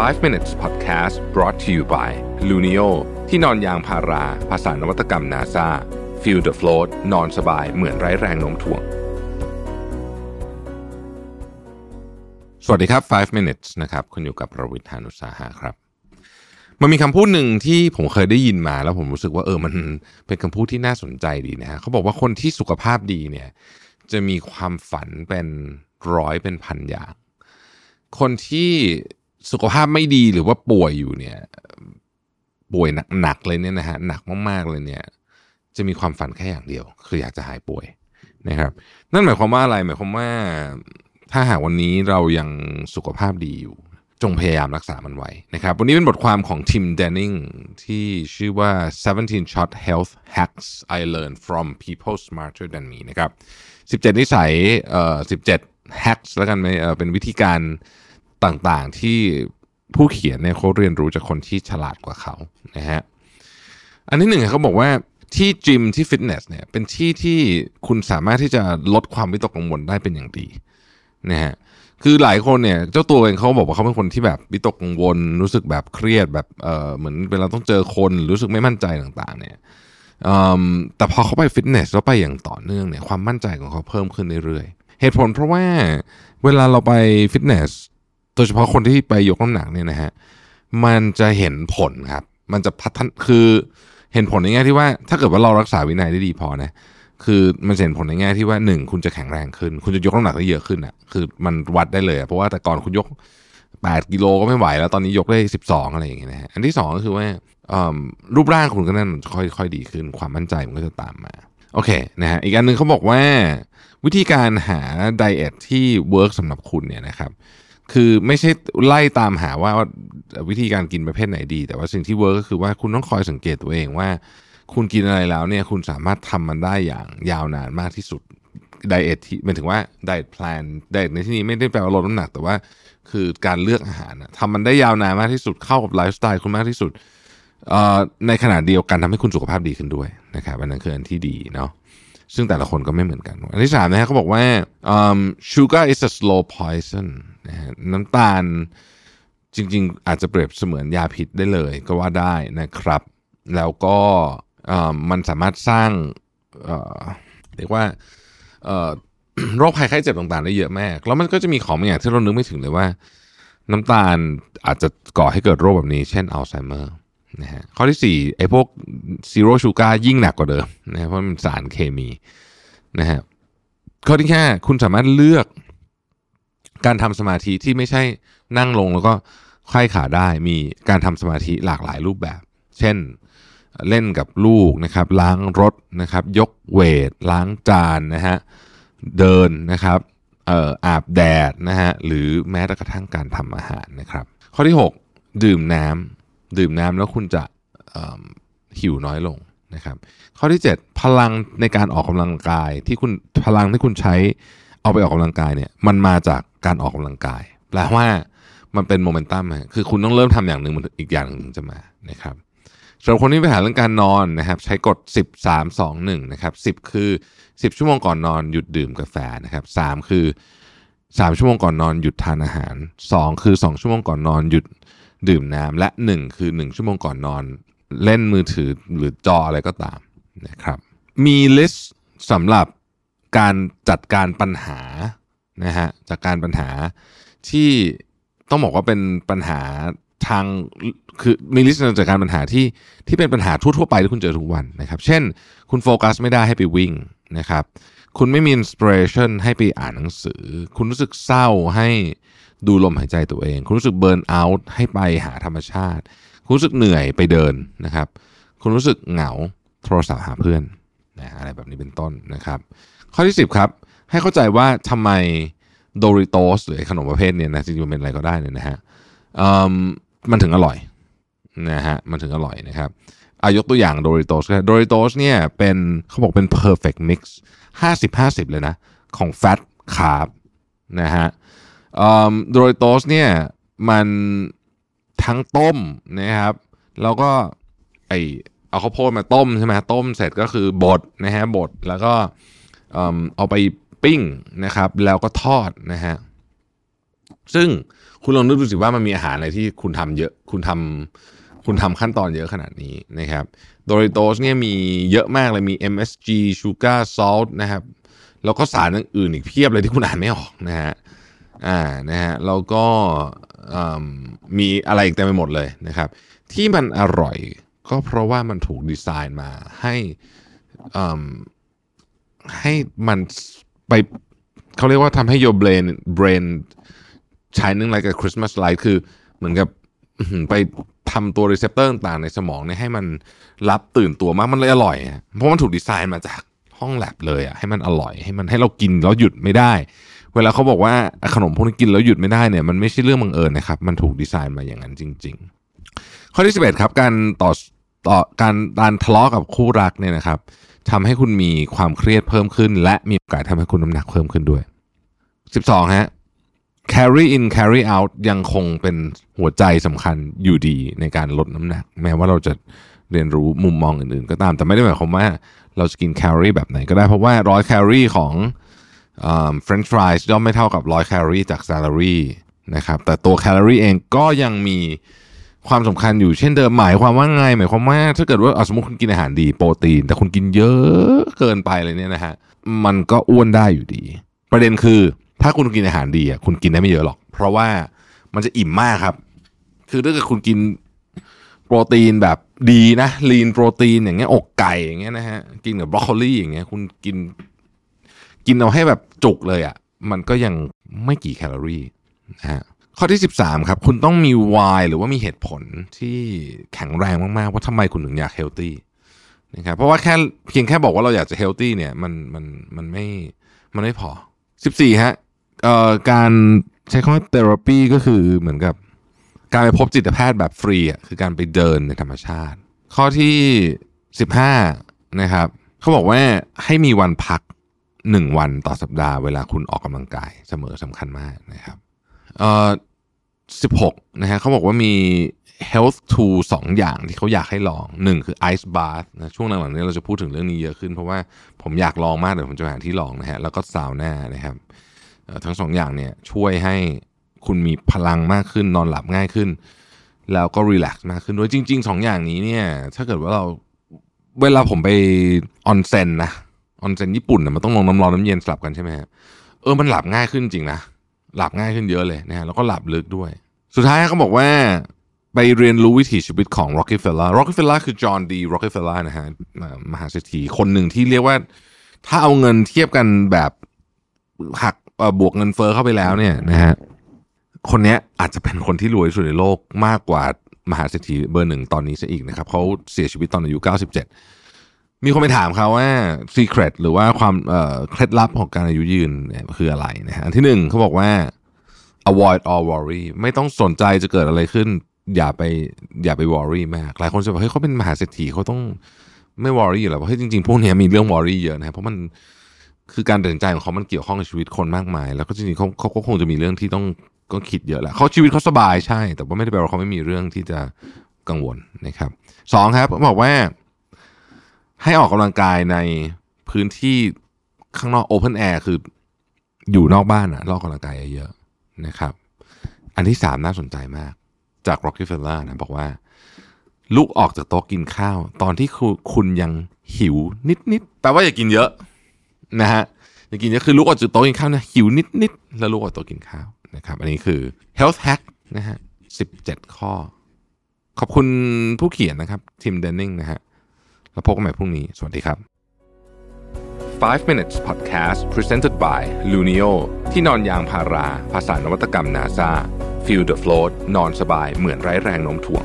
5 minutes podcast brought to you by Luno ที่นอนยางพารา ภาษานวัตกรรม NASA feel the float นอนสบายเหมือนไร้แรงโน้มถ่วง สวัสดีครับ 5 minutes นะครับคุณอยู่กับประวิทยานุสาหะครับมันมีคำพูดหนึ่งที่ผมเคยได้ยินมาแล้วผมรู้สึกว่าเออมันเป็นคำพูดที่น่าสนใจดีนะฮะเขาบอกว่าคนที่สุขภาพดีเนี่ยจะมีความฝันเป็นร้อยเป็นพันอย่าง คนที่ สุขภาพไม่ดีหรือว่าป่วยอยู่เนี่ย ป่วยหนักๆเลยเนี่ยนะฮะหนักมากๆเลยเนี่ย จะมีความฝันแค่อย่างเดียว คืออยากจะหายป่วยนะครับ นั่นหมายความว่าอะไรหมายความว่า ถ้าหากวันนี้เรายังสุขภาพดีอยู่ จงพยายามรักษามันไว้นะครับ วันนี้เป็นบทความของทิมเดนนิงที่ชื่อว่า 17 short health hacks I learned from people smarter than me นะครับ 17 นิสัยเอ่อ17 hacks แล้วกันไหมเออเป็นวิธีการ ต่างๆที่ผู้เขียนเนี่ยเขาเรียนรู้จากคนที่ฉลาดกว่าเขานะฮะอันที่หนึ่งเขาบอกว่าที่จิมที่ฟิตเนสเนี่ยเป็นที่ที่คุณสามารถที่จะลดความวิตกกังวลได้เป็นอย่างดีนะฮะคือหลายคนเนี่ยเจ้าตัวเองเขาบอกว่าเขาเป็นคนที่แบบวิตกกังวล รู้สึกแบบเครียดแบบเออเหมือนเวลาต้องเจอคนรู้สึกไม่มั่นใจต่างๆ เนี่ยแต่พอเขาไปฟิตเนสแล้วไปอย่างต่อเนื่องเนี่ยความมั่นใจของเขาเพิ่มขึ้นเรื่อยๆเหตุผลเพราะว่าเวลาเราไปฟิตเนส โดยเฉพาะคนที่ไปยกน้ำหนักเนี่ยนะฮะมันจะเห็นผลครับ มันจะพัฒนคือเห็นผลในแง่ที่ว่า ถ้าเกิดว่าเรารักษาวินัยได้ดีพอนะคือมันเห็นผลในแง่ที่ว่าหนึ่งคุณจะแข็งแรงขึ้น คุณจะยกน้ำหนักได้เยอะขึ้นอะคือมันวัดได้เลย เพราะว่าแต่ก่อนคุณยก 8 กิโลก็ไม่ไหว แล้วตอนนี้ยกได้ 12 อะไรอย่างเงี้ยนะฮะอันที่ 2 ก็คือว่ารูปร่างคุณก็นั่นค่อยๆดีขึ้น ความมั่นใจมันก็จะตามมาโอเคนะฮะอีกอันหนึ่งเขาบอกว่า วิธีการหา diet ที่ work สำหรับคุณเนี่ยนะครับ คือไม่ใช่ไล่ตามหาว่าวิธีการกินประเภทไหนดี แต่ว่าสิ่งที่ work ก็คือว่าคุณต้องคอยสังเกตตัวเองว่า คุณกินอะไรแล้วเนี่ยคุณสามารถทำมันได้อย่างยาวนานมากที่สุด diet ที่หมายถึงว่า diet plan diet ในที่นี้ไม่ได้แปลว่าลดน้ำหนัก แต่ว่าคือการเลือกอาหารทำมันได้ยาวนานมากที่สุดเข้ากับไลฟ์สไตล์คุณมากที่สุดในขณะเดียวกันทำให้คุณสุขภาพดีขึ้นด้วยนะครับอันนั้นคืออันที่ดีเนาะ ซึ่งแต่ละคนก็ไม่เหมือนกัน อันที่สามนะฮะเขาบอกว่า sugar is a slow poison นะฮะน้ำตาลจริง ๆ อาจจะเปรียบเสมือนยาพิษได้เลยก็ว่าได้นะครับ แล้วก็มันสามารถสร้างเรียกว่าโรคภัยไข้เจ็บต่างๆได้เยอะมาก แล้วมันก็จะมีของบางอย่างที่เรานึกไม่ถึงเลยว่า น้ำตาลอาจจะก่อให้เกิดโรคแบบนี้ เช่นอัลไซเมอร์ นะฮะข้อที่4ไอ้พวกซีโร่ชูการ์ยิ่งหนักกว่าเดิมนะเพราะมันสารเคมีนะฮะข้อที่แค่คุณสามารถเลือกการทำสมาธิที่ไม่ใช่นั่งลงแล้วก็ไขว้ขาได้มีการทำสมาธิหลากหลายรูปแบบ เช่นเล่นกับลูกนะครับ ล้างรถนะครับ ยกเวท ล้างจานนะฮะเดินนะครับเอ่ออาบแดดนะฮะหรือแม้กระทั่งการทำอาหารนะครับ ข้อที่ 6 ดื่มน้ำ ดื่มน้ำแล้วคุณจะหิวน้อยลงนะครับ ข้อที่ 7 พลังในการออกกำลังกายที่คุณพลังที่คุณใช้เอาไปออกกำลังกายเนี่ยมันมาจากการออกกำลังกาย แปลว่ามันเป็นโมเมนตัมคือคุณต้องเริ่มทำอย่างหนึ่งมันอีกอย่างหนึ่งจะมานะครับสำหรับคนที่มีปัญหาเรื่องการนอนนะครับ ใช้กฎ 10 3 2 1นะครับ10 คือ 10 ชั่วโมงก่อนนอนหยุดดื่มกาแฟนะครับ3คือ 3 ชั่วโมงก่อนนอนหยุดทานอาหาร 2 คือ 2 ชั่วโมงก่อนนอนหยุด ดื่มน้ำและ 1 คือ 1 ชั่วโมงก่อนนอน เล่นมือถือหรือจออะไรก็ตามนะครับ มี list สำหรับการจัดการปัญหานะฮะจัดการปัญหาที่ต้องบอกว่าเป็นปัญหา ทางคือมี list จัดการปัญหาที่ที่เป็นปัญหาทั่วๆไปที่คุณเจอทุกวันนะครับ เช่น คุณโฟกัสไม่ได้ให้ไปวิ่งนะครับ คุณไม่มี inspiration ให้ไปอ่านหนังสือ คุณรู้สึกเศร้าให้ดูลมหายใจตัวเอง คุณรู้สึก burnout ให้ไปหาธรรมชาติ คุณรู้สึกเหนื่อยไปเดินนะครับ คุณรู้สึกเหงาโทรศัพท์หาเพื่อนนะอะไรแบบนี้เป็นต้นนะครับ ข้อที่ 10 ครับ ให้เข้าใจว่าทำไม Doritos หรือขนมประเภทเนี้นะจริงๆมันเป็นอะไรก็ได้เนี่ยนะฮะ มันถึงอร่อยนะฮะมันถึงอร่อยนะครับอ่ะยกตัวอย่าง Doritos Doritos เนี่ยเป็นเขาบอกเป็น perfect mix 50 50 เลยนะ ของ fat carb นะฮะ Doritos เนี่ยมันทั้งต้มนะครับแล้วก็ไอเอาข้าวโพดมาต้มใช่ไหมต้มเสร็จก็คือบดนะฮะบดแล้วก็เอาไปปิ้งนะครับ แล้วก็ทอดนะฮะซึ่ง คุณลองนึกดูสิว่ามันมีอาหารอะไรที่คุณทำเยอะ คุณทำคุณทำขั้นตอนเยอะขนาดนี้นะครับโดริโตสเนี่ยมีเยอะมากเลยมี MSG sugar salt นะครับแล้วก็สารอื่นอีกเพียบเลยที่คุณอ่านไม่ออกนะฮะอ่านะฮะแล้วก็มีอะไรอีกเต็มไปหมดเลยนะครับ ที่มันอร่อยก็เพราะว่ามันถูกดีไซน์มาให้ให้มันไปเขาเรียกว่าทำให้ your brain your brain brain shining like a Christmas light คือเหมือนกับไปทำตัว receptor ต่างๆในสมองเนี่ยให้มันรับตื่นตัวมากมันเลยอร่อย เพราะมันถูกดีไซน์มาจากห้องแลบเลยอะให้มันอร่อยให้มันให้เรากินแล้วหยุดไม่ได้ เวลาเขาบอกว่าขนมพวกนี้กินแล้วหยุดไม่ได้เนี่ยมันไม่ใช่เรื่องบังเอิญนะครับมันถูกดีไซน์มาอย่างนั้นจริง ๆ ข้อที่11ครับการต่อต่อการการทะเลาะกับคู่รักเนี่ยนะครับทำให้คุณมีความเครียดเพิ่มขึ้น และมีโอกาสทำให้คุณน้ำหนักเพิ่มขึ้นด้วย 12ฮะ calorie in calorie out ยังคงเป็นหัวใจสำคัญอยู่ดีในการลดน้ำหนัก แม้ว่าเราจะเรียนรู้มุมมองอื่นๆ ก็ตามแต่ไม่ได้หมายความว่าเราจะกินแคลอรี่แบบไหนก็ได้เพราะว่าร้อยแคลอรี่ของเฟรนช์ฟรายส์ย่อมไม่เท่ากับร้อยแคลอรี่จาก celery นะครับแต่ตัวแคลอรี่เองก็ยังมีความสำคัญอยู่เช่นเดิมหมายความว่าไงหมายความว่าถ้าเกิดว่าสมมติคุณกินอาหารดีโปรตีน แต่คุณกินเยอะเกินไปเลยเนี่ยนะฮะมันก็อ้วนได้อยู่ดี ประเด็นคือ ถ้าคุณกินอาหารดีอะคุณกินได้ไม่เยอะหรอก เพราะว่ามันจะอิ่มมากครับ คือถ้าเกิดคุณกินโปรตีนแบบดีนะลีนโปรตีนอย่างเงี้ยอกไก่อย่างเงี้ยนะฮะกินกับบรอกโคลีอย่างเงี้ยคุณกิน กินเอาให้แบบจุกเลยอะมันก็ยังไม่กี่แคลอรี่นะฮะข้อที่ 13 ครับ คุณต้องมี why หรือว่ามีเหตุผลที่แข็งแรงมาก ๆ ว่าทำไมคุณถึงอยาก healthy นะครับเพราะว่าแค่เพียงแค่บอกว่าเราอยากจะ healthy เนี่ยมันมันมันไม่มันไม่พอ 14ฮะ เอ่อการใช้คำว่า therapy ก็คือเหมือนกับการไปพบจิตแพทย์แบบฟรีอะคือการไปเดินในธรรมชาติ ข้อที่ 15 นะครับ เขาบอกว่าให้มีวันพักหนึ่งวันต่อสัปดาห์เวลาคุณออกกำลังกายเสมอสำคัญมากนะครับเอ่อสิบหกนะฮะเขาบอกว่ามี health tool สองอย่างที่เขาอยากให้ลองหนึ่งคือ ice bath นะช่วงหลังๆนี้เราจะพูดถึงเรื่องนี้เยอะขึ้น เพราะว่าผมอยากลองมากเดี๋ยวผมจะหาที่ลองนะฮะแล้วก็ซาวน่านะครับ ทั้งสองอย่างเนี่ยช่วยให้คุณมีพลังมากขึ้นนอนหลับง่ายขึ้น แล้วก็รีแลกซ์มากขึ้นด้วยจริงๆสองอย่างนี้เนี่ยถ้าเกิดว่าเราเวลาผมไปออนเซ็นนะออนเซ็นญี่ปุ่นนะมันต้องลงน้ำร้อนน้ำเย็นสลับกันใช่ไหมเออมันหลับง่ายขึ้นจริงนะหลับง่ายขึ้นเยอะเลยนะฮะแล้วก็หลับลึกด้วย สุดท้ายเขาบอกว่าไปเรียนรู้วิถีชีวิตของ Rockefeller Rockefeller คือจอห์นดี Rockefeller นะฮะมหาเศรษฐีคนหนึ่งที่เรียกว่า ถ้าเอาเงินเทียบกันแบบหัก บวกเงินเฟอ้อเข้าไปแล้วเนี่ยนะฮะคนนี้อาจจะเป็นคนที่รวยที่สุดในโลกมากกว่ามหาเศรษฐีเบอร์หนึ่งตอนนี้ซะอีกนะครับเขาเสียชีวิตตอนอายุ 97 มีคนไปถามเขาว่า secret หรือว่าความเคล็ดลับของการอายุยืนเนี่ยคืออะไรนะฮะอันที่หนึ่งเขาบอกว่า avoid all worry ไม่ต้องสนใจจะเกิดอะไรขึ้น อย่าไปอย่าไป worry มาก หลายคนจะบอกเฮ้ยเขาเป็นมหาเศรษฐีเขาต้องไม่ worry อยู่แล้วเพราะจริงๆพวกนี้มีเรื่อง worry เยอะนะเพราะมัน คือการตัดสินใจของเขามันเกี่ยวข้องกับชีวิตคนมากมาย แล้วก็จริงๆเขาเขาก็คงจะมีเรื่องที่ต้องก็คิดเยอะแหละเขาชีวิตเขาสบายใช่ แต่ว่าไม่ได้แปลว่าเขาไม่มีเรื่องที่จะกังวลนะครับสองครับบอกว่า ให้ออกกำลังกายในพื้นที่ข้างนอก open air คืออยู่นอกบ้านอะออกกำลังกายเยอะนะครับ อันที่สามน่าสนใจมาก จาก Rockefeller นะบอกว่า ลุกออกจากโต๊ะกินข้าว ตอนที่คุณยังหิวนิดๆแปลว่าอย่ากินเยอะ นะฮะอย่ากินเยอะคือลุกออกจากโต๊ะกินข้าวนะหิวนิดๆแล้วลุกออกจาโต๊ะกินข้าวนะครับ อันนี้คือ health hack นะฮะ17ข้อ ขอบคุณผู้เขียนนะครับทีมเดนนิงนะฮะแล้วพบกันใหม่พรุ่งนี้ สวัสดีครับ 5 minutes podcast presented by Luno ที่นอนยางพารา ภาษานวัตกรรม NASA feel the float นอนสบายเหมือนไร้แรงโน้มถ่วง